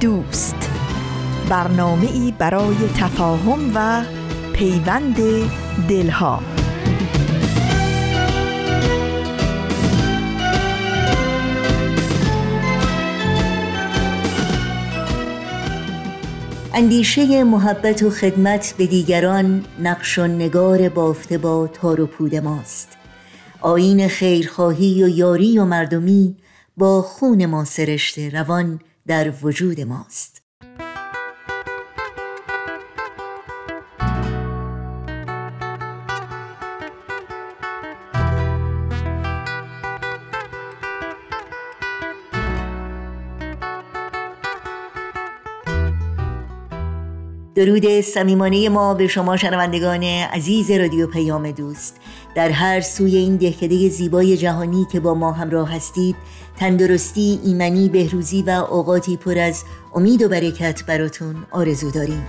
دوست. برنامه ای برای تفاهم و پیوند دلها. اندیشه محبت و خدمت به دیگران نقش و نگار بافته با تار و پود ماست. آین خیرخواهی و یاری و مردمی با خون ما سرشته روان در وجود ماست. درود صمیمانه ما به شما شنوندگان عزیز رادیو پیام دوست. در هر سوی این دهکده زیبای جهانی که با ما همراه هستید تندرستی، ایمنی، بهروزی و اوقاتی پر از امید و برکت براتون آرزو داریم.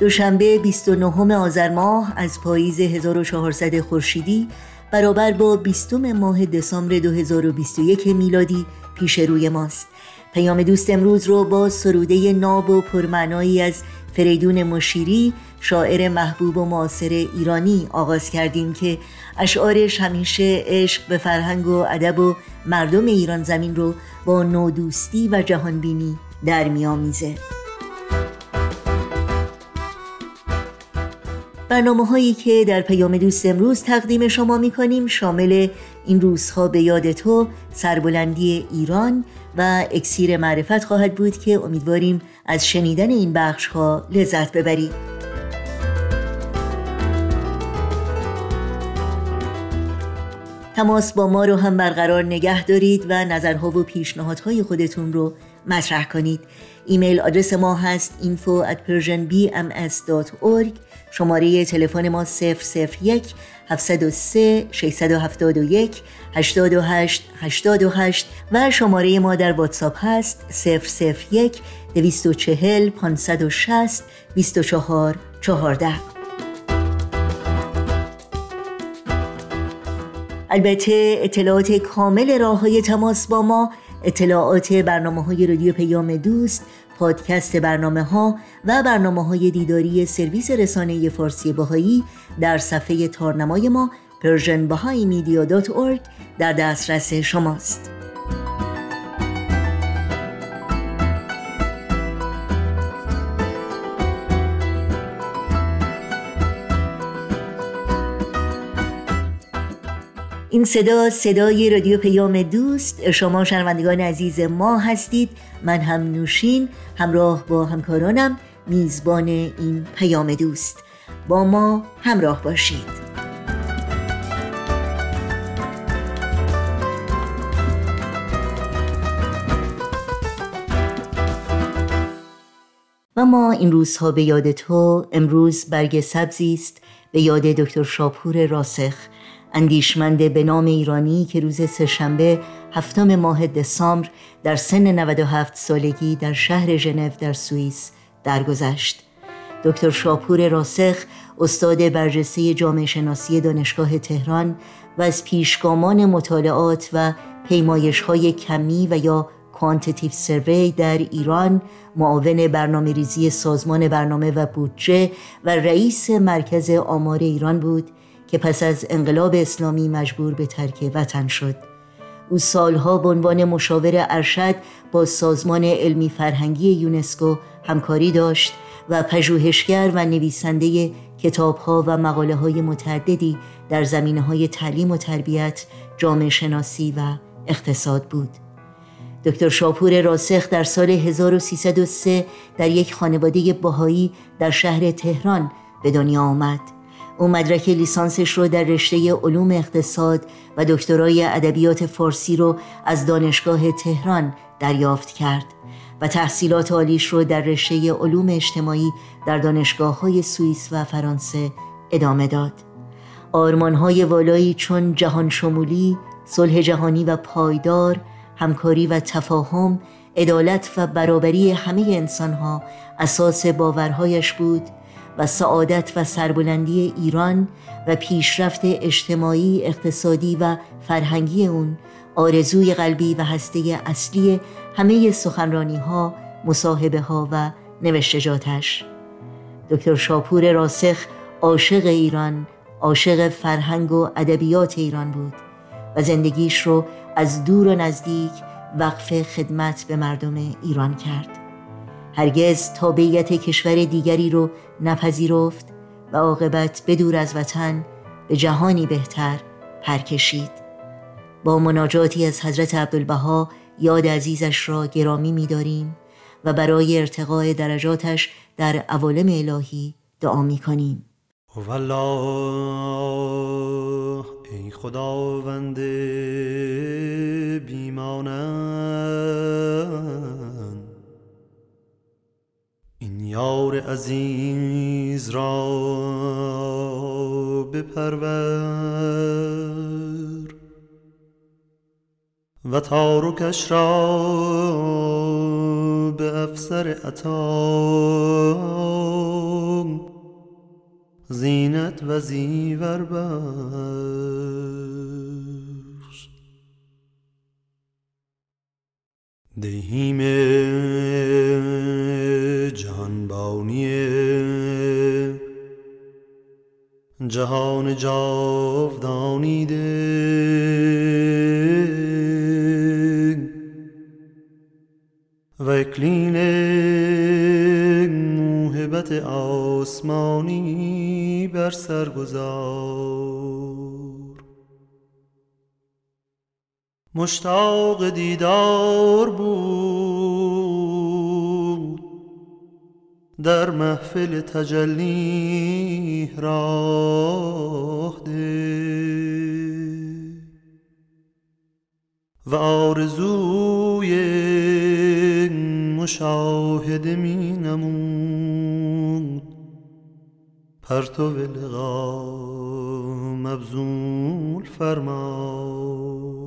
دوشنبه 29 آذر ماه از پاییز 1400 خورشیدی برابر با 20 ماه دسامبر 2021 میلادی پیش روی ماست. پیام دوست امروز رو با سروده ناب و پرمعنایی از فریدون مشیری شاعر محبوب و معاصر ایرانی آغاز کردیم که اشعارش همیشه عشق به فرهنگ و ادب و مردم ایران زمین رو با نودوستی و جهانبینی در میامیزه برنامه هایی که در پیام دوست امروز تقدیم شما می کنیم شامل این روزها به یاد تو سربلندی ایران و اکسیر معرفت خواهد بود که امیدواریم از شنیدن این بخش ها لذت ببرید. تماس با ما رو هم برقرار نگه دارید و نظرها و پیشنهادهای خودتون رو مطرح کنید. ایمیل آدرس ما هست info at persianbms.org شماره تلفن ما 001 703 671 828 828 و شماره ما در واتساپ هست 001 240 560 24 14 البته اطلاعات کامل راه های تماس با ما اطلاعات برنامه های رادیو پیام دوست پادکست برنامه ها و برنامه های دیداری سرویس رسانه فارسی باهایی در صفحه تارنمای ما persianbahaimedia.org در دسترس شماست. این صدا صدای رادیو پیام دوست. شما شنوندگان عزیز ما هستید. من هم نوشین. همراه با همکارانم میزبان این پیام دوست. با ما همراه باشید. و ما این روزها به یاد تو امروز برگ سبزی است. به یاد دکتر شاپور راسخ اندیشمند به نام ایرانی که روز سهشنبه هفتم ماه دسامبر در سن 97 سالگی در شهر ژنو در سوئیس درگذشت. دکتر شاپور راسخ استاد برجسته جامعه شناسی دانشگاه تهران و از پیشگامان مطالعات و پیمایش های کمی و یا کوانتیتیو سروی در ایران معاون برنامه ریزی سازمان برنامه و بودجه و رئیس مرکز آمار ایران بود که پس از انقلاب اسلامی مجبور به ترک وطن شد او سالها به عنوان مشاور ارشد با سازمان علمی فرهنگی یونسکو همکاری داشت و پژوهشگر و نویسنده کتابها و مقاله های متعددی در زمینه های تعلیم و تربیت، جامعه شناسی و اقتصاد بود. دکتر شاپور راسخ در سال 1303 در یک خانواده باهایی در شهر تهران به دنیا آمد او مدرک لیسانسش رو در رشته علوم اقتصاد و دکترای ادبیات فارسی رو از دانشگاه تهران دریافت کرد و تحصیلات عالیش رو در رشته علوم اجتماعی در دانشگاه های سوئیس و فرانسه ادامه داد. های والایی چون جهان شمولی، صلح جهانی و پایدار، همکاری و تفاهم، عدالت و برابری همه انسانها اساس باورهایش بود و سعادت و سربلندی ایران و پیشرفت اجتماعی، اقتصادی و فرهنگی اون آرزوی قلبی و هسته اصلی همه سخنرانی ها، مصاحبه ها و نوشتجاتش دکتر شاپور راسخ عاشق ایران، عاشق فرهنگ و ادبیات ایران بود و زندگیش رو از دور و نزدیک وقف خدمت به مردم ایران کرد. هرگز تابعیت کشور دیگری رو نپذیرفت و عاقبت بدور از وطن به جهانی بهتر پرکشید. با مناجاتی از حضرت عبدالبها یاد عزیزش را گرامی می‌داریم و برای ارتقاء درجاتش در عوالم الهی دعا می‌کنیم. والله ای خداوند بیمانم یار عزیز را بپرور و تارکش را به افسر عطا زینت و زیور بخش دهیم جهانبانی جهان جاودانی و اکلین موهبت آسمانی بر سر گذار. مشتاق دیدار بود در محفل تجلی راه ده و آرزوی مشاهده می نمود پرتو لقا مبزول فرما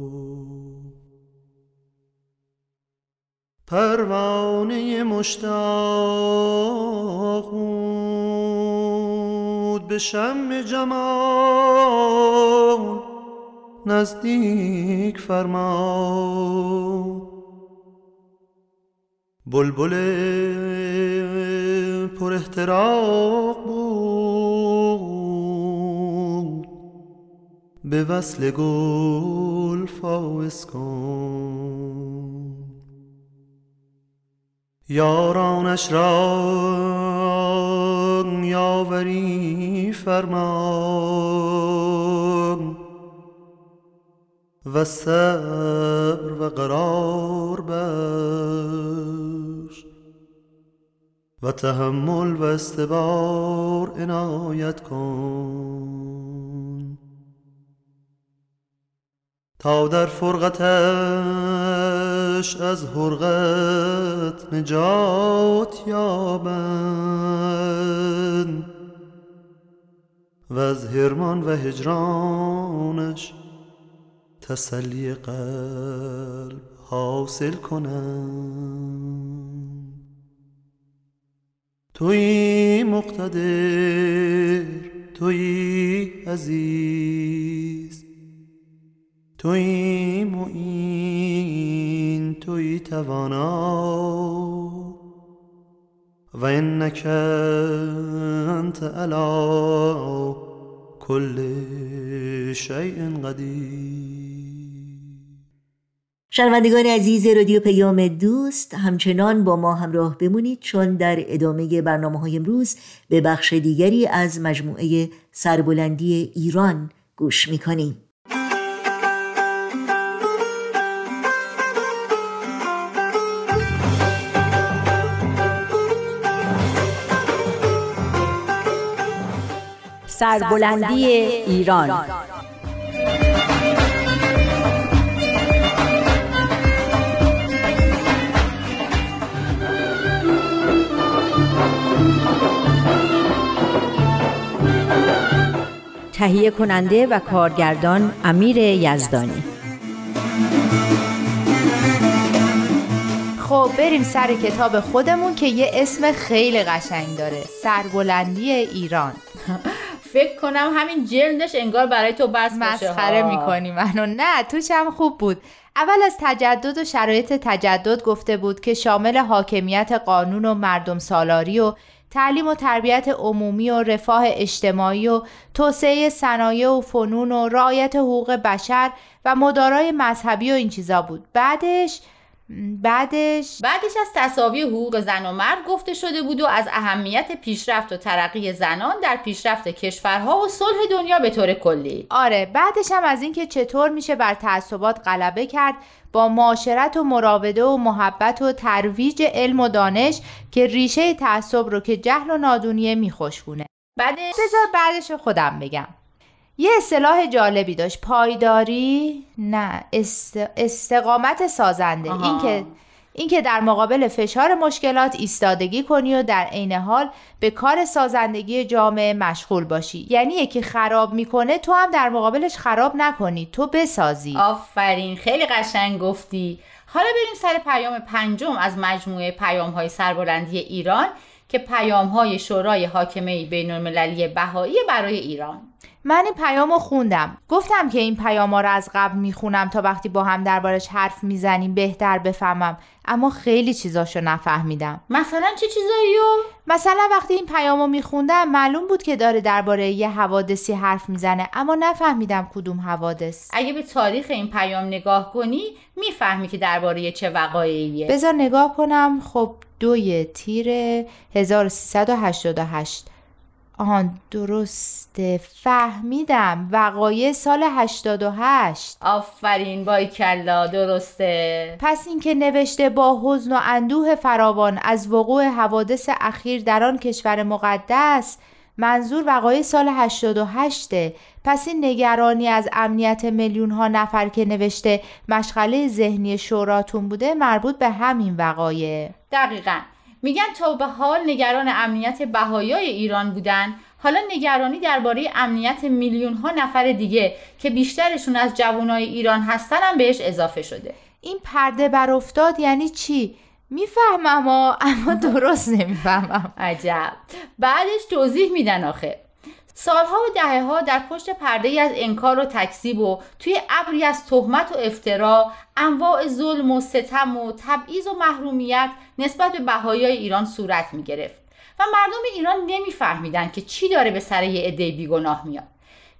پروانه مشتاق بود به شم جمال. نزدیک فرما بلبل پر احتراق بود. به وصل گل فاوس کن. یارانش را یاوری فرمان. و صبر و قرار بخش. و تحمل و استبار عنایت کن. تا در فرقتش از حرقت نجات یابند و از هرمان و هجرانش تسلی قلب حاصل کنم توی مقتدر توی عزیز توی معین توی توانا. و انک انت علا کل شیء قدیر. شنوندگان عزیز رادیو پیام دوست همچنان با ما همراه بمونید چون در ادامه برنامه های امروز به بخش دیگری از مجموعه سربلندی ایران گوش می‌کنیم. سربلندی ایران. تهیه کننده و کارگردان امیر یزدانی. خب بریم سر کتاب خودمون که یه اسم خیلی قشنگ داره سربلندی ایران. فکر کنم همین جلدش انگار برای تو بس مسخره می‌کنی منو. نه توش هم خوب بود. اول از تجدد و شرایط تجدد گفته بود که شامل حاکمیت قانون و مردم سالاری و تعلیم و تربیت عمومی و رفاه اجتماعی و توسعه صنایع و فنون و رعایت حقوق بشر و مدارای مذهبی و این چیزا بود. بعدش بعدش بعدش از تصاوی حقوق زن و مرد گفته شده بود و از اهمیت پیشرفت و ترقی زنان در پیشرفت کشورها و صلح دنیا به طور کلی. آره بعدش هم از اینکه چطور میشه بر تعصبات غلبه کرد با معاشرت و مراوده و محبت و ترویج علم و دانش که ریشه تعصب رو که جهل و نادونیه میخوشگونه بعدش بذار بعدش خودم بگم. یه اصطلاح جالبی داشت. پایداری؟ نه است... استقامت سازنده. آها. اینکه اینکه در مقابل فشار مشکلات ایستادگی کنی و در عین حال به کار سازندگی جامعه مشغول باشی. یعنی یکی خراب می‌کنه تو هم در مقابلش خراب نکنی. تو بسازی. آفرین خیلی قشنگ گفتی. حالا بریم سر پیام پنجم از مجموعه پیام های سربلندی ایران که پیام های شورای حاکمه بین المللی بهایی برای ایران. من این پیام رو خوندم. گفتم که این پیام ها رو از قبل می‌خونم تا وقتی با هم دربارش حرف می‌زنیم بهتر بفهمم. اما خیلی چیزاشو نفهمیدم. مثلا چه چیزاییو؟ مثلا وقتی این پیام رو میخوندم معلوم بود که داره درباره یه حوادثی حرف می‌زنه اما نفهمیدم کدوم حوادث. اگه به تاریخ این پیام نگاه کنی می‌فهمی که درباره چه وقایعیه. بذار نگاه کنم. خب دوی تیر 1388 آهان درسته فهمیدم. وقایع سال 88 آفرین بای کلا درسته. پس اینکه نوشته با حزن و اندوه فراوان از وقوع حوادث اخیر در آن کشور مقدس منظور وقایع سال 88 پس این نگرانی از امنیت میلیون ها نفر که نوشته مشغله ذهنی شوراتون بوده مربوط به همین وقایع. دقیقا. میگن تا به حال نگران امنیت بهایای ایران بودن. حالا نگرانی درباره امنیت میلیون ها نفر دیگه که بیشترشون از جوانای ایران هستن هم بهش اضافه شده. این پرده بر افتاد یعنی چی؟ می‌فهمم اما درست نمی‌فهمم. عجب. بعدش توضیح میدن آخه. سالها و دهه ها در پشت پرده ای از انکار و تکذیب و توی ابری از تهمت و افترا انواع ظلم و ستم و تبعیض و محرومیت نسبت به بهایای ایران صورت می گرفت و مردم ایران نمیفهمیدن که چی داره به سر یه عده بیگناه میاد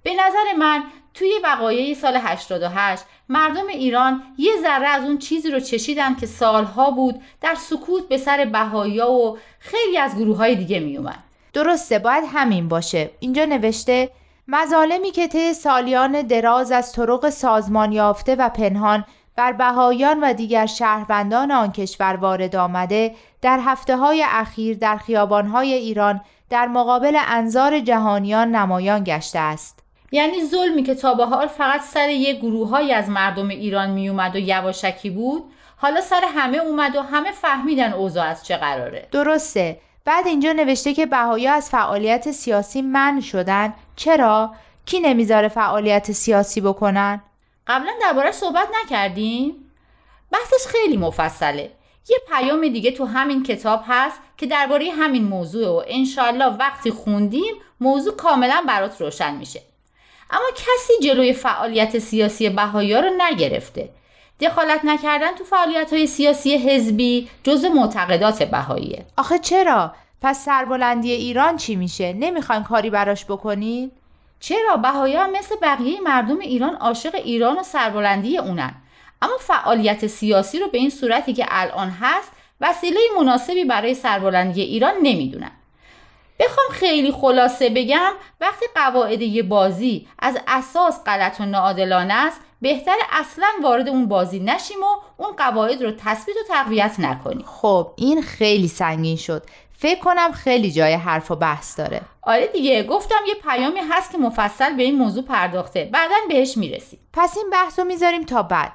به نظر من توی وقایع سال 88 مردم ایران یه ذره از اون چیزی رو چشیدن که سالها بود در سکوت به سر بهایا و خیلی از گروه های دیگه می اومد. درسته باید همین باشه. اینجا نوشته مظالمی که طی سالیان دراز از طرق سازمان یافته و پنهان بر بهایان و دیگر شهروندان آن کشور وارد آمده در هفته های اخیر در خیابانهای ایران در مقابل انظار جهانیان نمایان گشته است. یعنی ظلمی که تا به حال فقط سر یه گروههایی از مردم ایران می اومد و یواشکی بود حالا سر همه اومد و همه فهمیدن اوضاع از چه قراره. درسته. بعد اینجا نوشته که بهایا از فعالیت سیاسی من شدن. چرا؟ کی نمی‌ذاره فعالیت سیاسی بکنن؟ قبلا دربارش صحبت نکردیم؟ بحثش خیلی مفصله. یه پیام دیگه تو همین کتاب هست که درباره همین موضوع و انشالله وقتی خوندیم موضوع کاملا برات روشن میشه. اما کسی جلوی فعالیت سیاسی بهایا رو نگرفته. دخالت نکردن تو فعالیت های سیاسی حزبی جز معتقدات بهاییه. آخه چرا؟ پس سربلندی ایران چی میشه؟ نمی‌خواین کاری براش بکنین؟ چرا؟ بهایا هم مثل بقیه مردم ایران عاشق ایران و سربلندی اونن. اما فعالیت سیاسی رو به این صورتی که الان هست وسیله مناسبی برای سربلندی ایران نمی‌دونن. بخوام خیلی خلاصه بگم وقتی قواعد یه بازی از اساس غلط و ناعادلانه است بهتر اصلا وارد اون بازی نشیم و اون قواعد رو تثبیت و تقویت نکنیم. خب این خیلی سنگین شد. فکر کنم خیلی جای حرف و بحث داره. آره دیگه گفتم یه پیامی هست که مفصل به این موضوع پرداخته. بعدا بهش می‌رسیم. پس این بحث رو می‌ذاریم تا بعد.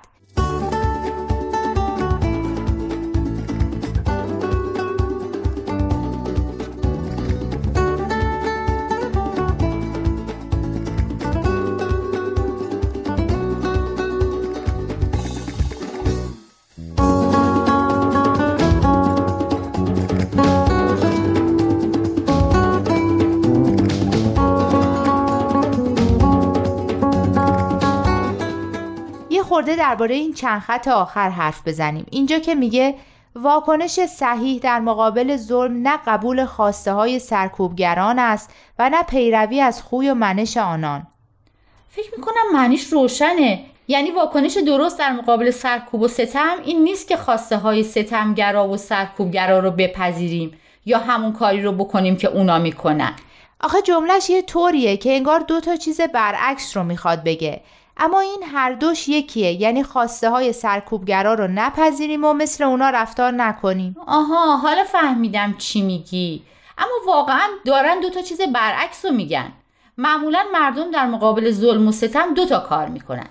خورده درباره این چند خط آخر حرف بزنیم. اینجا که میگه واکنش صحیح در مقابل ظلم نه قبول خواسته های سرکوبگران است و نه پیروی از خوی و منش آنان. فکر می‌کنم معنیش روشنه. یعنی واکنش درست در مقابل سرکوب و ستم این نیست که خواسته های ستمگرا و سرکوبگرا رو بپذیریم یا همون کاری رو بکنیم که اونا می‌کنن. آخه جملهش یه طوریه که انگار دو تا چیز برعکس رو می‌خواد بگه. اما این هر دوش یکیه. یعنی خواسته های سرکوبگرا رو نپذیریم و مثل اونا رفتار نکنیم. آها حالا فهمیدم چی میگی. اما واقعا دارن دو تا چیز برعکس رو میگن. معمولا مردم در مقابل ظلم و ستم دو تا کار می‌کنن.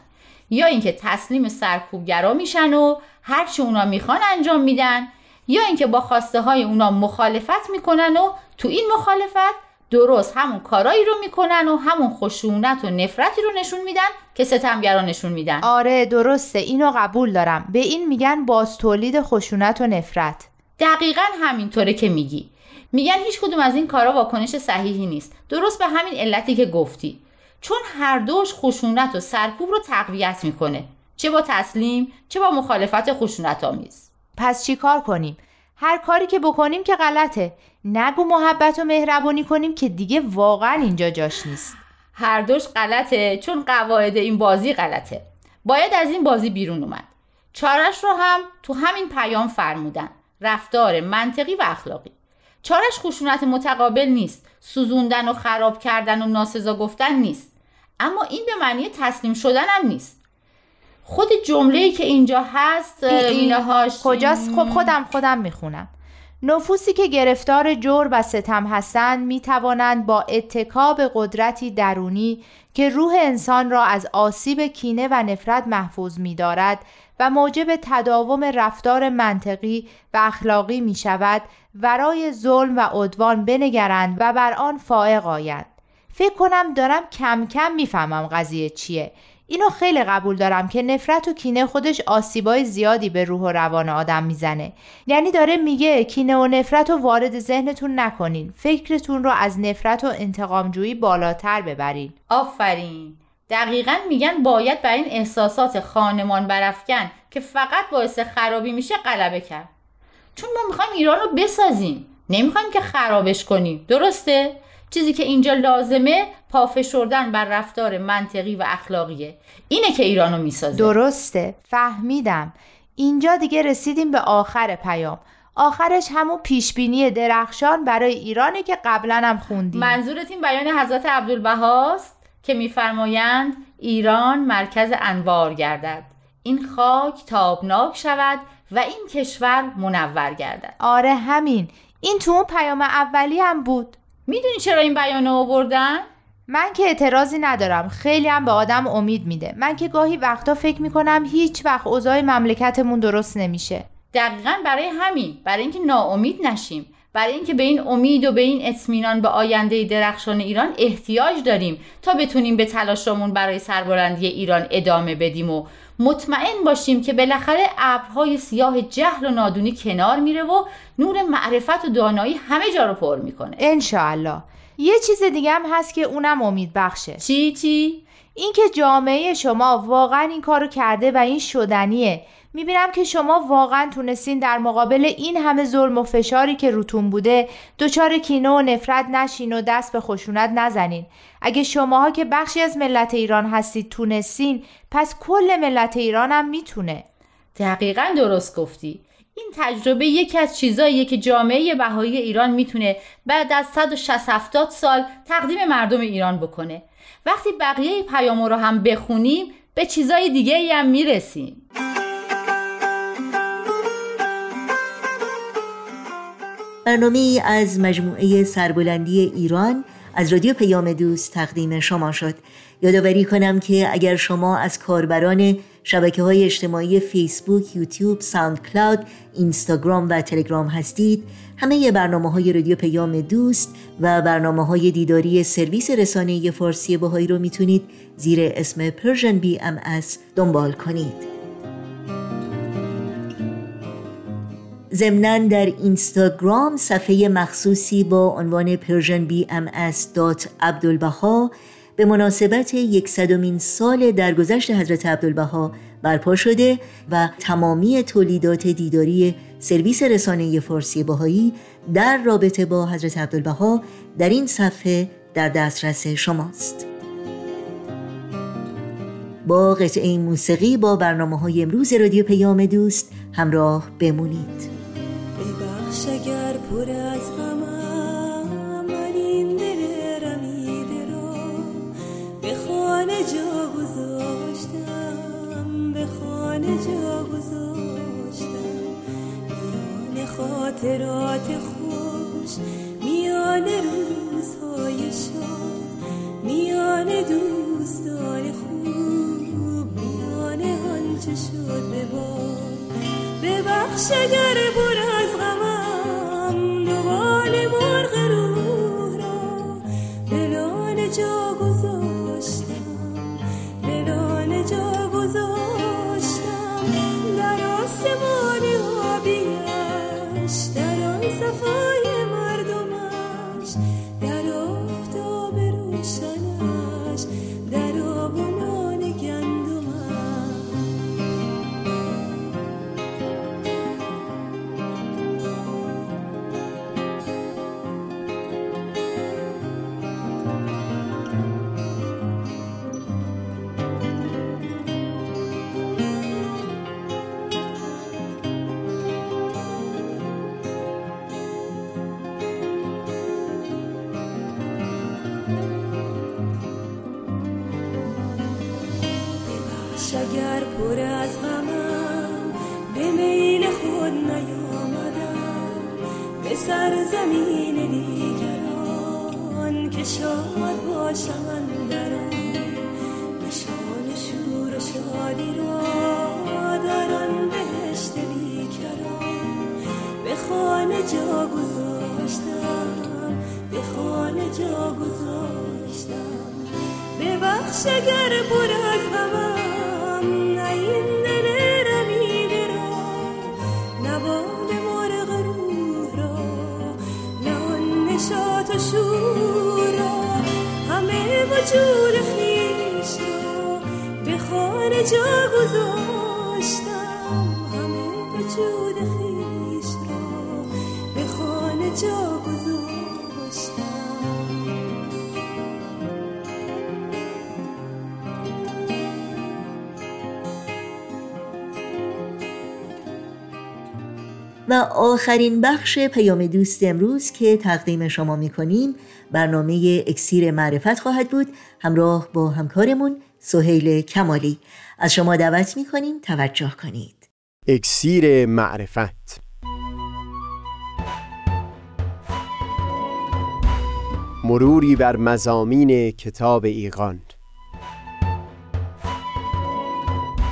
یا اینکه تسلیم سرکوبگرا میشن و هرچی اونا می‌خوان انجام میدن یا اینکه با خواسته های اونا مخالفت می‌کنن و تو این مخالفت درست همون کارایی رو می‌کنن و همون خشونت و نفرتی رو نشون میدن که ستمگران نشون میدن. آره درسته. اینو قبول دارم. به این میگن باز تولید خشونت و نفرت. دقیقا همینطوره که میگی. میگن هیچ کدوم از این کارا واکنش صحیحی نیست. درست به همین علتی که گفتی. چون هر دوش خشونت و سرکوب رو تقویت می‌کنه. چه با تسلیم چه با مخالفت خشونت آمیز پس چی کار کنیم؟ هر کاری که بکنیم که غلطه. نگو محبت و مهربانی کنیم که دیگه واقعا اینجا جاش نیست. هر دوش غلطه چون قواعد این بازی غلطه. باید از این بازی بیرون اومد. چارش رو هم تو همین پیام فرمودن. رفتار منطقی و اخلاقی. چارش خشونت متقابل نیست. سوزوندن و خراب کردن و ناسزا گفتن نیست. اما این به معنی تسلیم شدن هم نیست. خود جمله که اینجا هست اینهاش کجاست؟ خب خودم خودم می‌خونم. نفوسی که گرفتار جور و ستم هستند می توانند با اتکاب قدرتی درونی که روح انسان را از آسیب کینه و نفرت محفوظ می دارد و موجب تداوم رفتار منطقی و اخلاقی می شود ورای ظلم و عدوان بنگرند و بر آن فائق آیند. فکر کنم دارم کم کم می‌فهمم قضیه چیه. اینو خیلی قبول دارم که نفرت و کینه خودش آسیبای زیادی به روح و روان آدم می‌زنه. یعنی داره میگه کینه و نفرت رو وارد ذهنتون نکنین. فکرتون رو از نفرت و انتقامجویی بالاتر ببرین. آفرین. دقیقا میگن باید بر این احساسات خانمان برافکن که فقط باعث خرابی میشه غلبه کرد. چون ما می‌خوایم ایران رو بسازیم. نمی‌خوایم که خرابش کنیم. درسته؟ چیزی که اینجا لازمه پافشردن بر رفتار منطقی و اخلاقیه. اینه که ایرانو می‌سازه. درسته. فهمیدم. اینجا دیگه رسیدیم به آخر پیام. آخرش همون پیشبینی درخشان برای ایرانی که قبلا هم خوندیم. منظورت این بیان حضرت عبدالبهاست که میفرمایند ایران مرکز انوار گردد. این خاک تابناک شود و این کشور منور گردد. آره همین. این تو اون پیام اولی هم بود. می‌دونی چرا این بیان آوردن؟ من که اعتراضی ندارم. خیلی هم به آدم امید میده. من که گاهی وقتا فکر می‌کنم هیچ وقت اوضاع مملکتمون درست نمیشه. دقیقا برای همین. برای اینکه ناامید نشیم. برای اینکه به این امید و به این اطمینان به آینده درخشان ایران احتیاج داریم تا بتونیم به تلاشمون برای سربلندی ایران ادامه بدیم و مطمئن باشیم که بالاخره ابرهای سیاه جهل و نادونی کنار میره و نور معرفت و دانایی همه جا رو پر می‌کنه. انشاءالله. یه چیز دیگه هم هست که اونم امید بخشه. چی چی؟ اینکه جامعه شما واقعا این کارو کرده و این شدنیه. می‌بینم که شما واقعا تونستین در مقابل این همه ظلم و فشاری که روتون بوده دچار کینه و نفرت نشین و دست به خشونت نزنین. اگه شماها که بخشی از ملت ایران هستید تونستین پس کل ملت ایران هم می‌تونه. دقیقا درست گفتی. این تجربه یکی از چیزاییه که جامعه بهایی ایران می‌تونه بعد از 160 سال تقدیم مردم ایران بکنه. وقتی بقیه پیامو رو هم بخونیم به چیزای دیگه هم می‌رسیم. برنامه از مجموعه سربلندی ایران از رادیو پیام دوست تقدیم شما شد. یادآوری کنم که اگر شما از کاربران شبکه های اجتماعی فیسبوک، یوتیوب، ساوند کلاود، اینستاگرام و تلگرام هستید همه برنامه های رادیو پیام دوست و برنامه های دیداری سرویس رسانه فارسی باهایی رو می‌تونید زیر اسم Persian BMS دنبال کنید. ضمنا در اینستاگرام صفحه مخصوصی با عنوان persianbms.abdulbaha به مناسبت یکصدمین سال درگذشت حضرت عبدالبها برپا شده و تمامی تولیدات دیداری سرویس رسانه فارسی باهایی در رابطه با حضرت عبدالبها در این صفحه در دسترس شماست. با قطعه موسیقی با برنامه های امروز رادیو پیام دوست همراه بمونید. ببخش اگر پر از غمم من این دل رمیده رو به خانه جا گذاشتم به خانه جا گذاشتم. میان خاطرات خوش میان روزهای شاد میان دوستان خوب میان آنچه شد به باد ببخش اگر پر شادی در آن بهشت بیکران. به خانه جا گذاشتم به خانه جا گذاشتم. ببخش اگر پر از غمم جا گذاشتم همه وجود خیش را به خانه جا و آخرین بخش پیام دوست امروز که تقدیم شما می‌کنیم برنامه اکسیر معرفت خواهد بود همراه با همکارمون سهیل کمالی. از شما دعوت می‌کنیم توجه کنید. اکسیر معرفت. مروری بر مزامین کتاب ایقان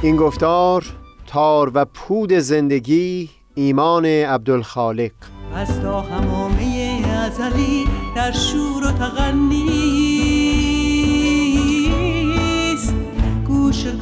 این گفتار تار و پود زندگی ایمان عبدالخالق. از تا همامه ازلی در شور و تغنیست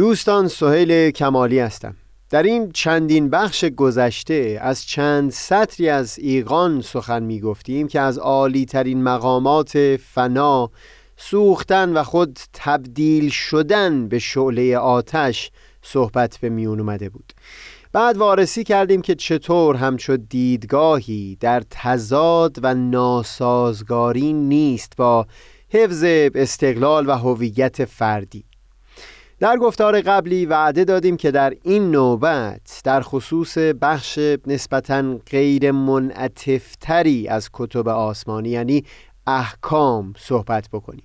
دوستان سهیل کمالی هستم. در این چندین بخش گذشته از چند سطری از ایقان سخن می گفتیم که از عالی ترین مقامات فنا سوختن و خود تبدیل شدن به شعله آتش صحبت به میون اومده بود. بعد وارسی کردیم که چطور همچو دیدگاهی در تضاد و ناسازگاری نیست با حفظ استقلال و هویت فردی. در گفتار قبلی وعده دادیم که در این نوبت در خصوص بخش نسبتا غیر منعتفتری از کتب آسمانی یعنی احکام صحبت بکنیم.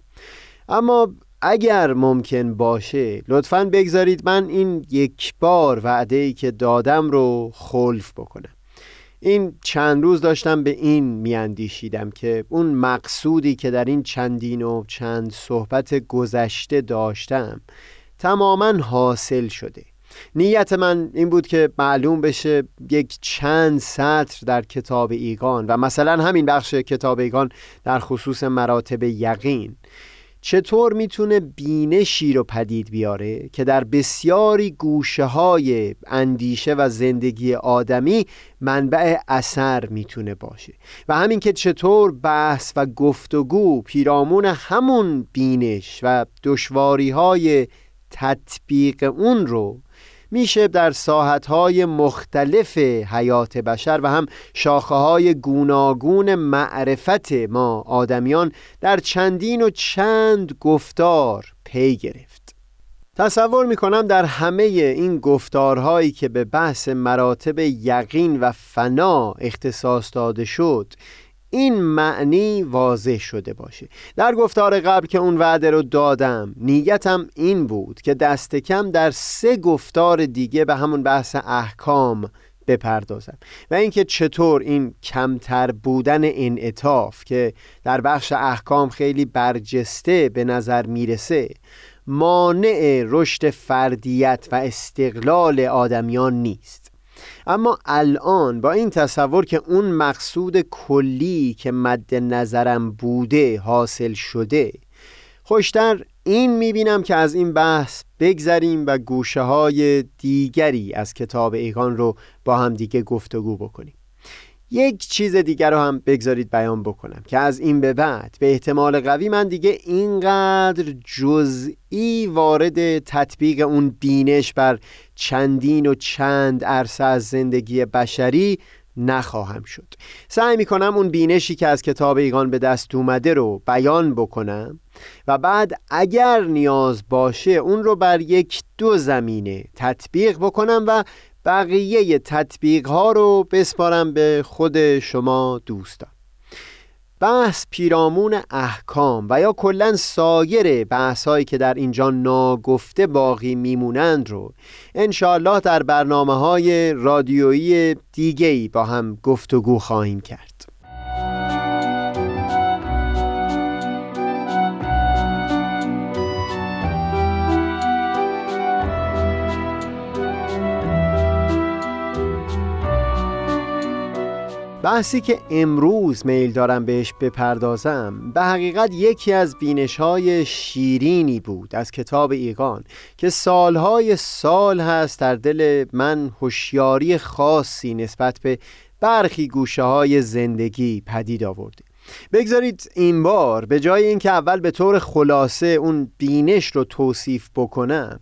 اما اگر ممکن باشه لطفا بگذارید من این یک بار وعده ای که دادم رو خلف بکنم. این چند روز داشتم به این میاندیشیدم که اون مقصودی که در این چندین و چند صحبت گذشته داشتم تماما حاصل شده. نیت من این بود که معلوم بشه یک چند سطر در کتاب ایگان و مثلا همین بخش کتاب ایگان در خصوص مراتب یقین. چطور می‌تونه بینشی رو پدید بیاره که در بسیاری گوشه های اندیشه و زندگی آدمی منبع اثر می‌تونه باشه؟ و همین که چطور بحث و گفتگو پیرامون همون بینش و دشواری های تطبیق اون رو میشه در ساحتهای مختلف حیات بشر و هم شاخه های گوناگون معرفت ما آدمیان در چندین و چند گفتار پی گرفت. تصور می‌کنم در همه این گفتارهایی که به بحث مراتب یقین و فنا اختصاص داده شد این معنی واضح شده باشه. در گفتار قبل که اون وعده رو دادم نیتم این بود که دست کم در سه گفتار دیگه به همون بحث احکام بپردازم. و اینکه چطور این کمتر بودن انعطاف که در بخش احکام خیلی برجسته به نظر می‌رسه مانع رشد فردیت و استقلال آدمیان نیست. اما الان با این تصور که اون مقصود کلی که مد نظرم بوده حاصل شده خوشتر این می‌بینم که از این بحث بگذریم و گوشه های دیگری از کتاب ایگان رو با هم دیگه گفتگو بکنیم. یک چیز دیگر رو هم بگذارید بیان بکنم که از این به بعد به احتمال قوی من دیگه اینقدر جزئی وارد تطبیق اون بینش بر چندین و چند عرصه از زندگی بشری نخواهم شد. سعی می‌کنم اون بینشی که از کتاب ایگان به دست اومده رو بیان بکنم و بعد اگر نیاز باشه اون رو بر یک دو زمینه تطبیق بکنم و بقیه تطبیق ها رو بسپارم به خود شما دوستان. بحث پیرامون احکام و یا کلا سایر بحث هایی که در اینجا ناگفته باقی میمونند رو انشاءالله در برنامه های رادیویی دیگهی با هم گفتگو خواهیم کرد. بحثی که امروز میل دارم بهش بپردازم به حقیقت یکی از بینش های شیرینی بود از کتاب ایگان که سالهای سال هست در دل من هوشیاری خاصی نسبت به برخی گوشه های زندگی پدید آورده. بگذارید این بار به جای اینکه اول به طور خلاصه اون بینش رو توصیف بکنم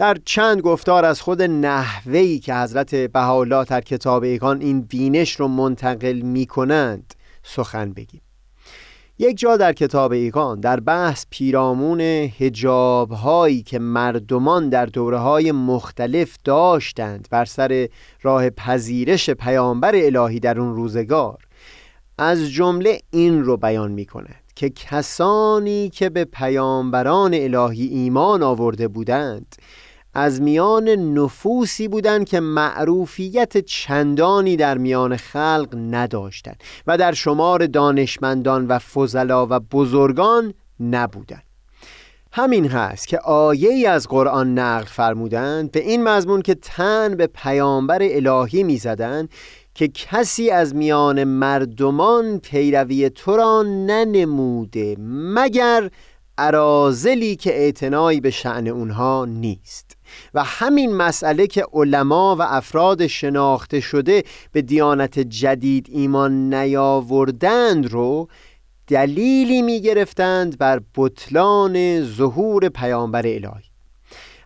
در چند گفتار از خود نحوهی که حضرت بهاءالله در کتاب ایگان این بینش رو منتقل می کنند سخن بگیم. یک جا در کتاب ایگان در بحث پیرامون هجاب هایی که مردمان در دوره های مختلف داشتند بر سر راه پذیرش پیامبر الهی در اون روزگار از جمله این رو بیان می کند که کسانی که به پیامبران الهی ایمان آورده بودند از میان نفوسی بودند که معروفیت چندانی در میان خلق نداشتند و در شمار دانشمندان و فضلا و بزرگان نبودند. همین هست که آیه از قرآن نقل فرمودند به این مضمون که تن به پیامبر الهی می‌زدند که کسی از میان مردمان پیروی تو را ننموده مگر ارازلی که اعتنایی به شعن اونها نیست. و همین مسئله که علما و افراد شناخته شده به دیانت جدید ایمان نیاوردند رو دلیلی می گرفتند بر بطلان ظهور پیامبر الهی.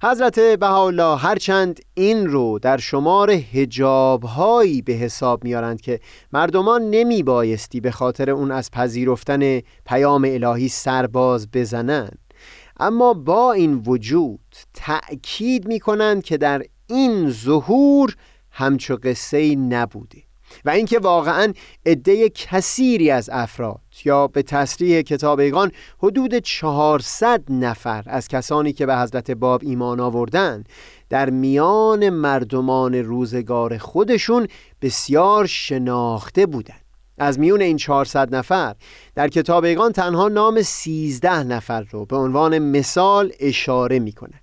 حضرت بهاءالله هرچند این رو در شمار هجابهایی به حساب میارند که مردمان نمی بایستی به خاطر اون از پذیرفتن پیام الهی سرباز بزنند اما با این وجود تأکید می کنند که در این ظهور همچو قصه نبوده و اینکه واقعا عده کثیری از افراد یا به تصریح کتاب ایگان حدود 400 نفر از کسانی که به حضرت باب ایمان آوردن در میان مردمان روزگار خودشون بسیار شناخته بودند. از میون این 400 نفر. در کتاب ایگان تنها نام 13 نفر رو به عنوان مثال اشاره می‌کنه.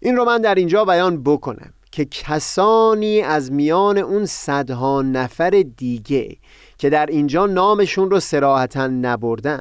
این رو من در اینجا بیان بکنم که کسانی از میان اون صدها نفر دیگه که در اینجا نامشون رو سراحتا نبردن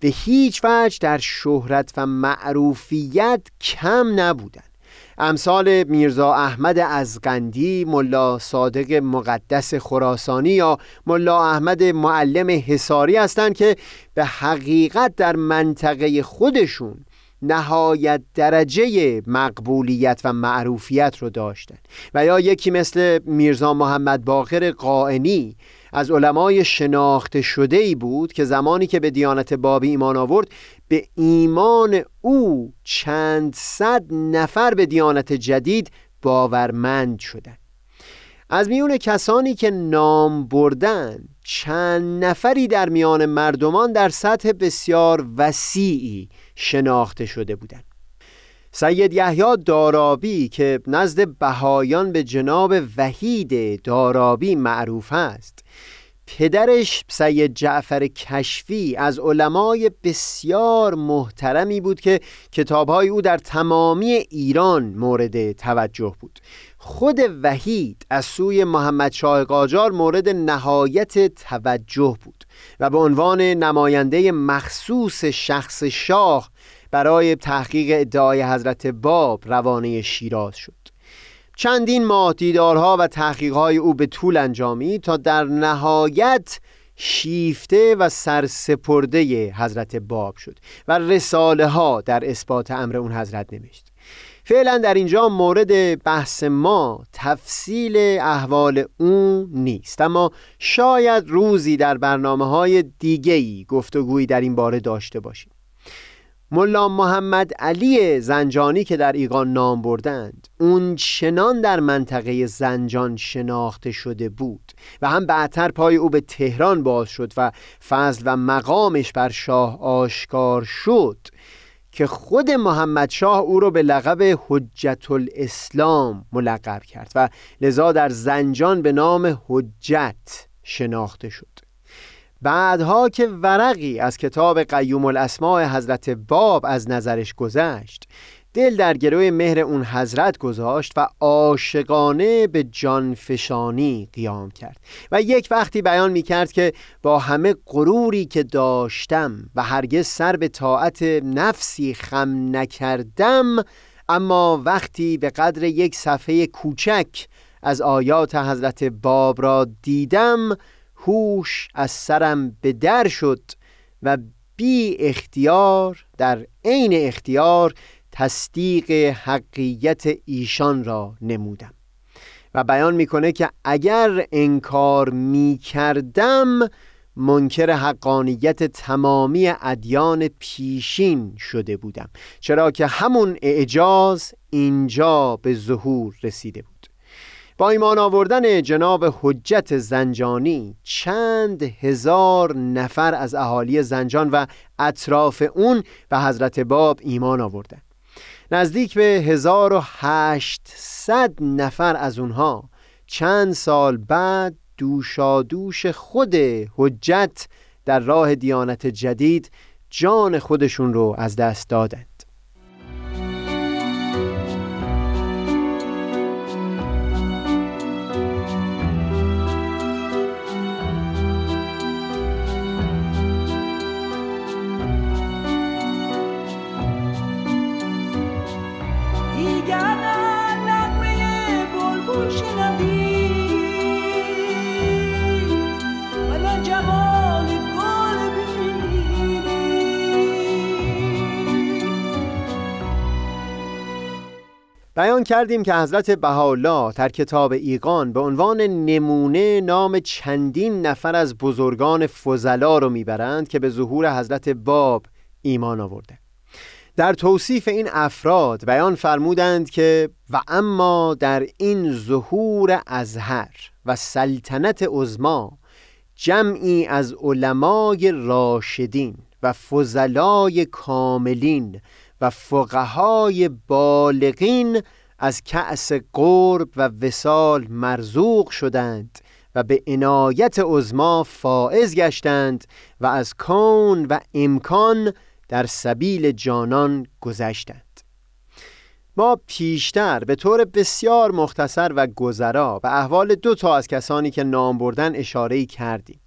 به هیچ وجه در شهرت و معروفیت کم نبودن. امثال میرزا احمد ازغندی، ملا صادق مقدس خراسانی یا ملا احمد معلم حساری هستند که به حقیقت در منطقه خودشون نهایت درجه مقبولیت و معروفیت رو داشتن. و یا یکی مثل میرزا محمد باقر قائنی از علمای شناخته شده ای بود که زمانی که به دیانت بابی ایمان آورد به ایمان او چند صد نفر به دیانت جدید باورمند شدند. از میون کسانی که نام بردن چند نفری در میان مردمان در سطح بسیار وسیعی شناخته شده بودند. سید یحیی دارابی که نزد بهایان به جناب وحید دارابی معروف است. پدرش سید جعفر کشفی از علمای بسیار محترمی بود که کتابهای او در تمامی ایران مورد توجه بود. خود وحید از سوی محمد شاه قاجار مورد نهایت توجه بود و به عنوان نماینده مخصوص شخص شاه برای تحقیق ادعای حضرت باب روانه شیراز شد. چندین ماه دیدارها و تحقیقهای او به طول انجامی تا در نهایت شیفته و سرسپرده حضرت باب شد و رساله ها در اثبات امر اون حضرت نوشت. فعلا در اینجا مورد بحث ما تفصیل احوال اون نیست اما شاید روزی در برنامه های دیگهی گفتگویی در این باره داشته باشیم. ملا محمد علی زنجانی که در ایقان نام بردند. اون چنان در منطقه زنجان شناخته شده بود و هم بعدتر پای او به تهران باز شد و فضل و مقامش بر شاه آشکار شد که خود محمد شاه او را به لقب حجت الاسلام ملقب کرد و لذا در زنجان به نام حجت شناخته شد. بعدها که ورقی از کتاب قیوم الاسماع حضرت باب از نظرش گذشت دل در گروه مهر اون حضرت گذاشت و عاشقانه به جانفشانی قیام کرد. و یک وقتی بیان می کرد که با همه غروری که داشتم و هرگز سر به طاعت نفسی خم نکردم اما وقتی به قدر یک صفحه کوچک از آیات حضرت باب را دیدم هوش از سرم به در شد و بی اختیار در عین اختیار تصدیق حقیقت ایشان را نمودم. و بیان می‌کنه که اگر انکار می‌کردم منکر حقانیت تمامی ادیان پیشین شده بودم. چرا که همون اعجاز اینجا به ظهور رسیده بود. با ایمان آوردن جناب حجت زنجانی چند هزار نفر از اهالی زنجان و اطراف اون به حضرت باب ایمان آوردن. نزدیک به 1800 نفر از اونها چند سال بعد دوشادوش خود حجت در راه دیانت جدید جان خودشون رو از دست دادند بیان کردیم که حضرت بهاءالله در کتاب ایقان به عنوان نمونه نام چندین نفر از بزرگان فضلا رو می‌برند که به ظهور حضرت باب ایمان آورده. در توصیف این افراد بیان فرمودند که و اما در این ظهور ازهر و سلطنت عظما جمعی از علمای راشدین و فضلای کاملین و فقهای بالغین از کأس قرب و وسال مرزوق شدند و به عنایت عظما فائز گشتند و از کون و امکان در سبیل جانان گذشتند. ما پیشتر به طور بسیار مختصر و گذرا به احوال دو تا از کسانی که نام بردن اشاره کردیم.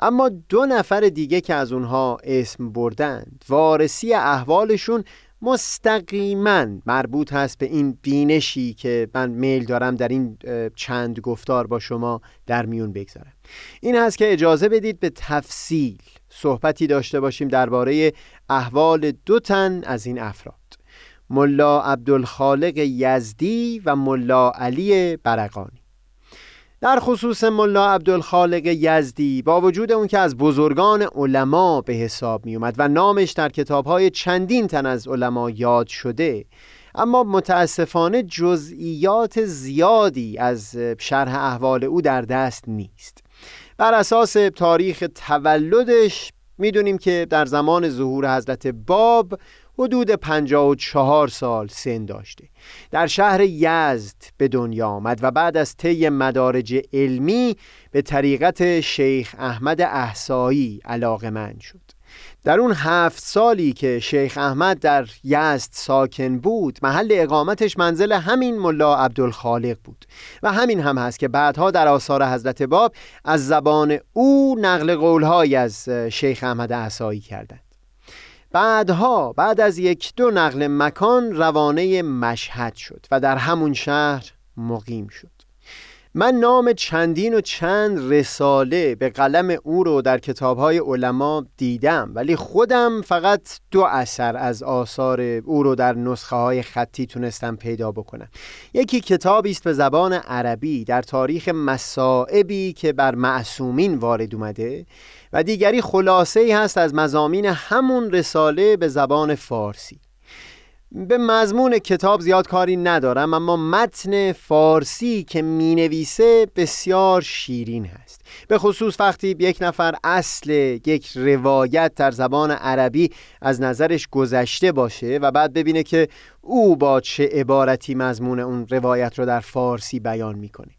اما دو نفر دیگه که از اونها اسم بردند وارسی احوالشون مستقیما مربوط هست به این بینشی که من میل دارم در این چند گفتار با شما در میون بگذارم. این هست که اجازه بدید به تفصیل صحبتی داشته باشیم درباره احوال دو تن از این افراد. ملا عبدالخالق یزدی و ملا علی برقانی. در خصوص ملا عبدالخالق یزدی با وجود اون که از بزرگان علما به حساب می اومد و نامش در کتابهای چندین تن از علما یاد شده اما متاسفانه جزئیات زیادی از شرح احوال او در دست نیست. بر اساس تاریخ تولدش می‌دونیم که در زمان ظهور حضرت باب حدود 54 سال سن داشته. در شهر یزد به دنیا آمد و بعد از طی مدارج علمی به طریقت شیخ احمد احسایی علاقه من شد. در اون هفت سالی که شیخ احمد در یزد ساکن بود محل اقامتش منزل همین ملا عبدالخالق بود و همین هم هست که بعدها در آثار حضرت باب از زبان او نقل قولهایی از شیخ احمد احسایی کردند. بعدها بعد از یک دو نقل مکان روانه مشهد شد و در همون شهر مقیم شد. من نام چندین و چند رساله به قلم او رو در کتابهای علما دیدم ولی خودم فقط دو اثر از آثار او رو در نسخه های خطی تونستم پیدا بکنم. یکی کتابی است به زبان عربی در تاریخ مصائبی که بر معصومین وارد اومده و دیگری خلاصه ای هست از مزامین همون رساله به زبان فارسی. به مضمون کتاب زیاد کاری ندارم اما متن فارسی که می نویسه بسیار شیرین هست. به خصوص وقتی یک نفر اصل یک روایت در زبان عربی از نظرش گذشته باشه و بعد ببینه که او با چه عبارتی مضمون اون روایت رو در فارسی بیان می‌کنه.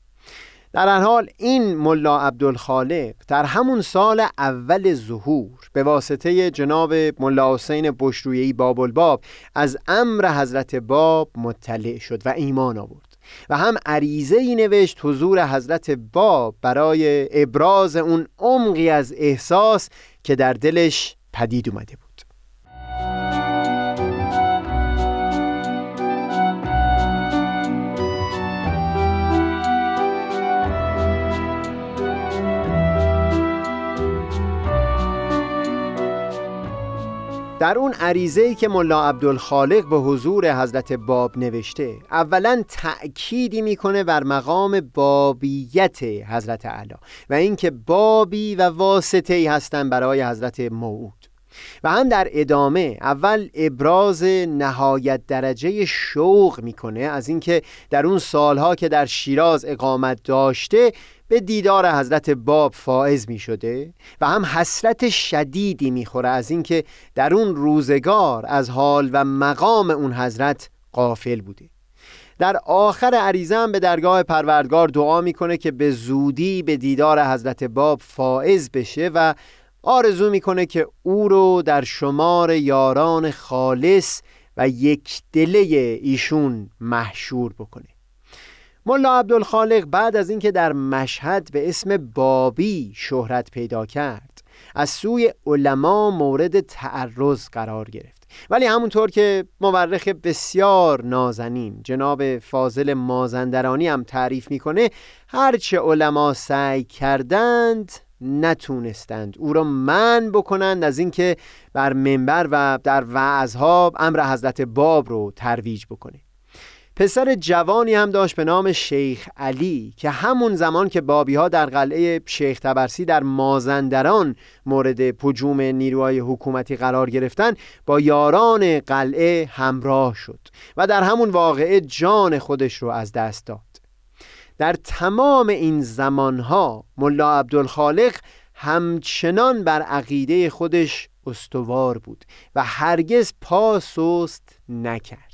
در هر حال این ملا عبدالخالق در همون سال اول ظهور به واسطه جناب ملا حسین بشرویی باب الباب از امر حضرت باب مطلع شد و ایمان آورد. و هم عریضه ای نوشت حضور حضرت باب برای ابراز اون عمقی از احساس که در دلش پدید اومده بود. در اون ای که ملا عبدالخالق به حضور حضرت باب نوشته اولا تأکیدی می‌کنه بر مقام بابیت حضرت علا و اینکه بابی و واسطه ای هستن برای حضرت موعود. و هم در ادامه اول ابراز نهایت درجه شوق می‌کنه از اینکه در اون سالها که در شیراز اقامت داشته به دیدار حضرت باب فائز می شده و هم حسرت شدیدی می خوره از اینکه در اون روزگار از حال و مقام اون حضرت قافل بوده. در آخر عریضه هم به درگاه پروردگار دعا می‌کنه که به زودی به دیدار حضرت باب فائز بشه و آرزو می‌کنه که او رو در شمار یاران خالص و یک دله ایشون محشور بکنه. ملا عبدالخالق بعد از اینکه در مشهد به اسم بابی شهرت پیدا کرد از سوی علما مورد تعرض قرار گرفت. ولی همونطور که مورخ بسیار نازنین جناب فاضل مازندرانی هم تعریف می‌کنه هرچه علما سعی کردند نتونستند. او را من بکنند از اینکه بر منبر و در وعظها امر حضرت باب رو ترویج بکنه. پسر جوانی هم داشت به نام شیخ علی که همون زمان که بابی ها در قلعه شیخ تبرسی در مازندران مورد پجوم نیروهای حکومتی قرار گرفتن با یاران قلعه همراه شد و در همون واقعه جان خودش رو از دست داد. در تمام این زمانها ملا عبدالخالق همچنان بر عقیده خودش استوار بود و هرگز پا سست نکرد.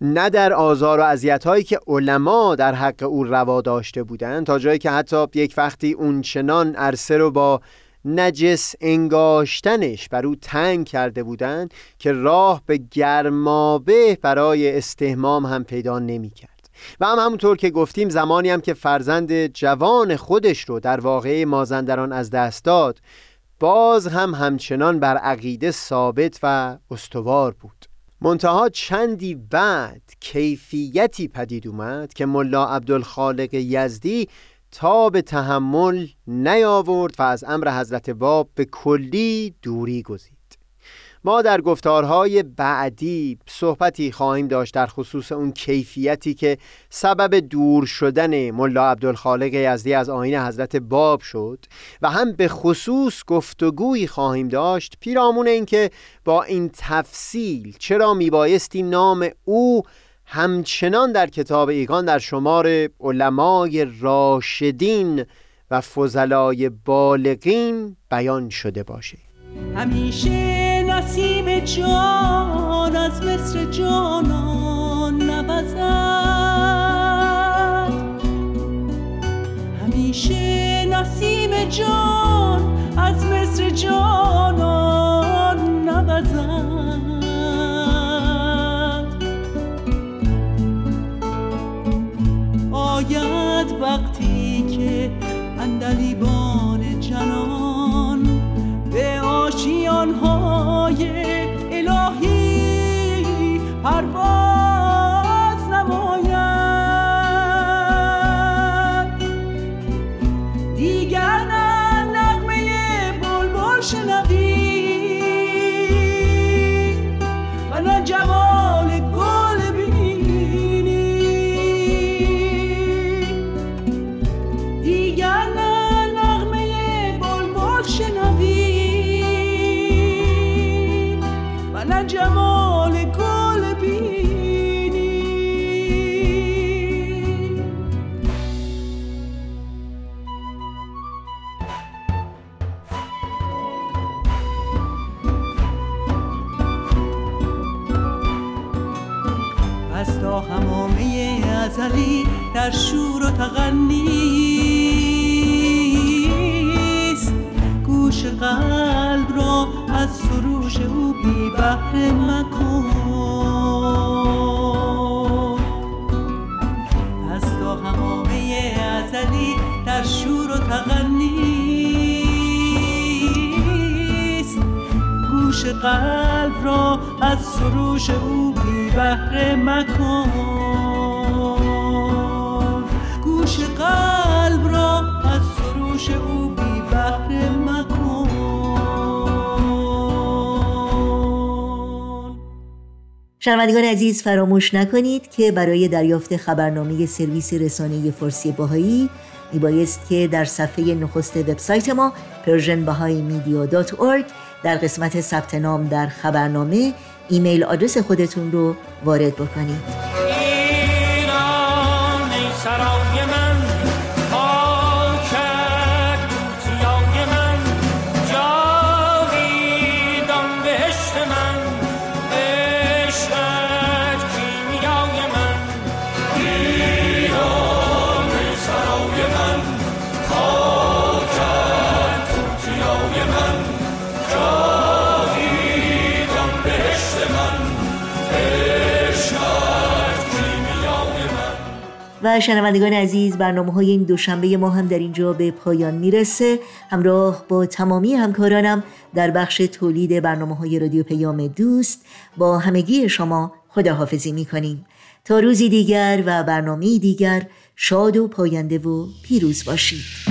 نه در آزار و اذیت هایی که علما در حق او روا داشته بودند تا جایی که حتی یک وقتی اون چنان عرصه رو با نجس انگاشتنش بر او تنگ کرده بودند که راه به گرمابه برای استهمام هم پیدا نمی کرد و هم همونطور که گفتیم زمانی هم که فرزند جوان خودش رو در واقعه مازندران از دست داد باز هم همچنان بر عقیده ثابت و استوار بود. منتها چندی بعد کیفیتی پدید اومد که ملا عبدالخالق یزدی تا به تحمل نیاورد و از امر حضرت باب به کلی دوری گزید. ما در گفتارهای بعدی صحبتی خواهیم داشت در خصوص اون کیفیتی که سبب دور شدن ملا عبدالخالق یزدی از آین حضرت باب شد و هم به خصوص گفتگویی خواهیم داشت پیرامون اینکه با این تفصیل چرا میبایستی نام او همچنان در کتاب ایگان در شمار علمای راشدین و فضلای بالغین بیان شده باشه. همیشه نسیم جان از مصر جانان نبزد همیشه نسیم جان از مصر جانان نبزد آید وقتی که اندلیبان آشیانهای شنوندگان عزیز فراموش نکنید که برای دریافت خبرنامه سرویس رسانه فارسی باهایی میبایست که در صفحه نخست وبسایت ما persianbahaimedia.org در قسمت ثبت نام در خبرنامه ایمیل آدرس خودتون رو وارد بکنید. و شنوندگان عزیز برنامه های این دوشنبه ما هم در اینجا به پایان می‌رسه. همراه با تمامی همکارانم در بخش تولید برنامه های رادیو پیام دوست با همگی شما خداحافظی می‌کنیم. تا روزی دیگر و برنامه دیگر شاد و پاینده و پیروز باشید.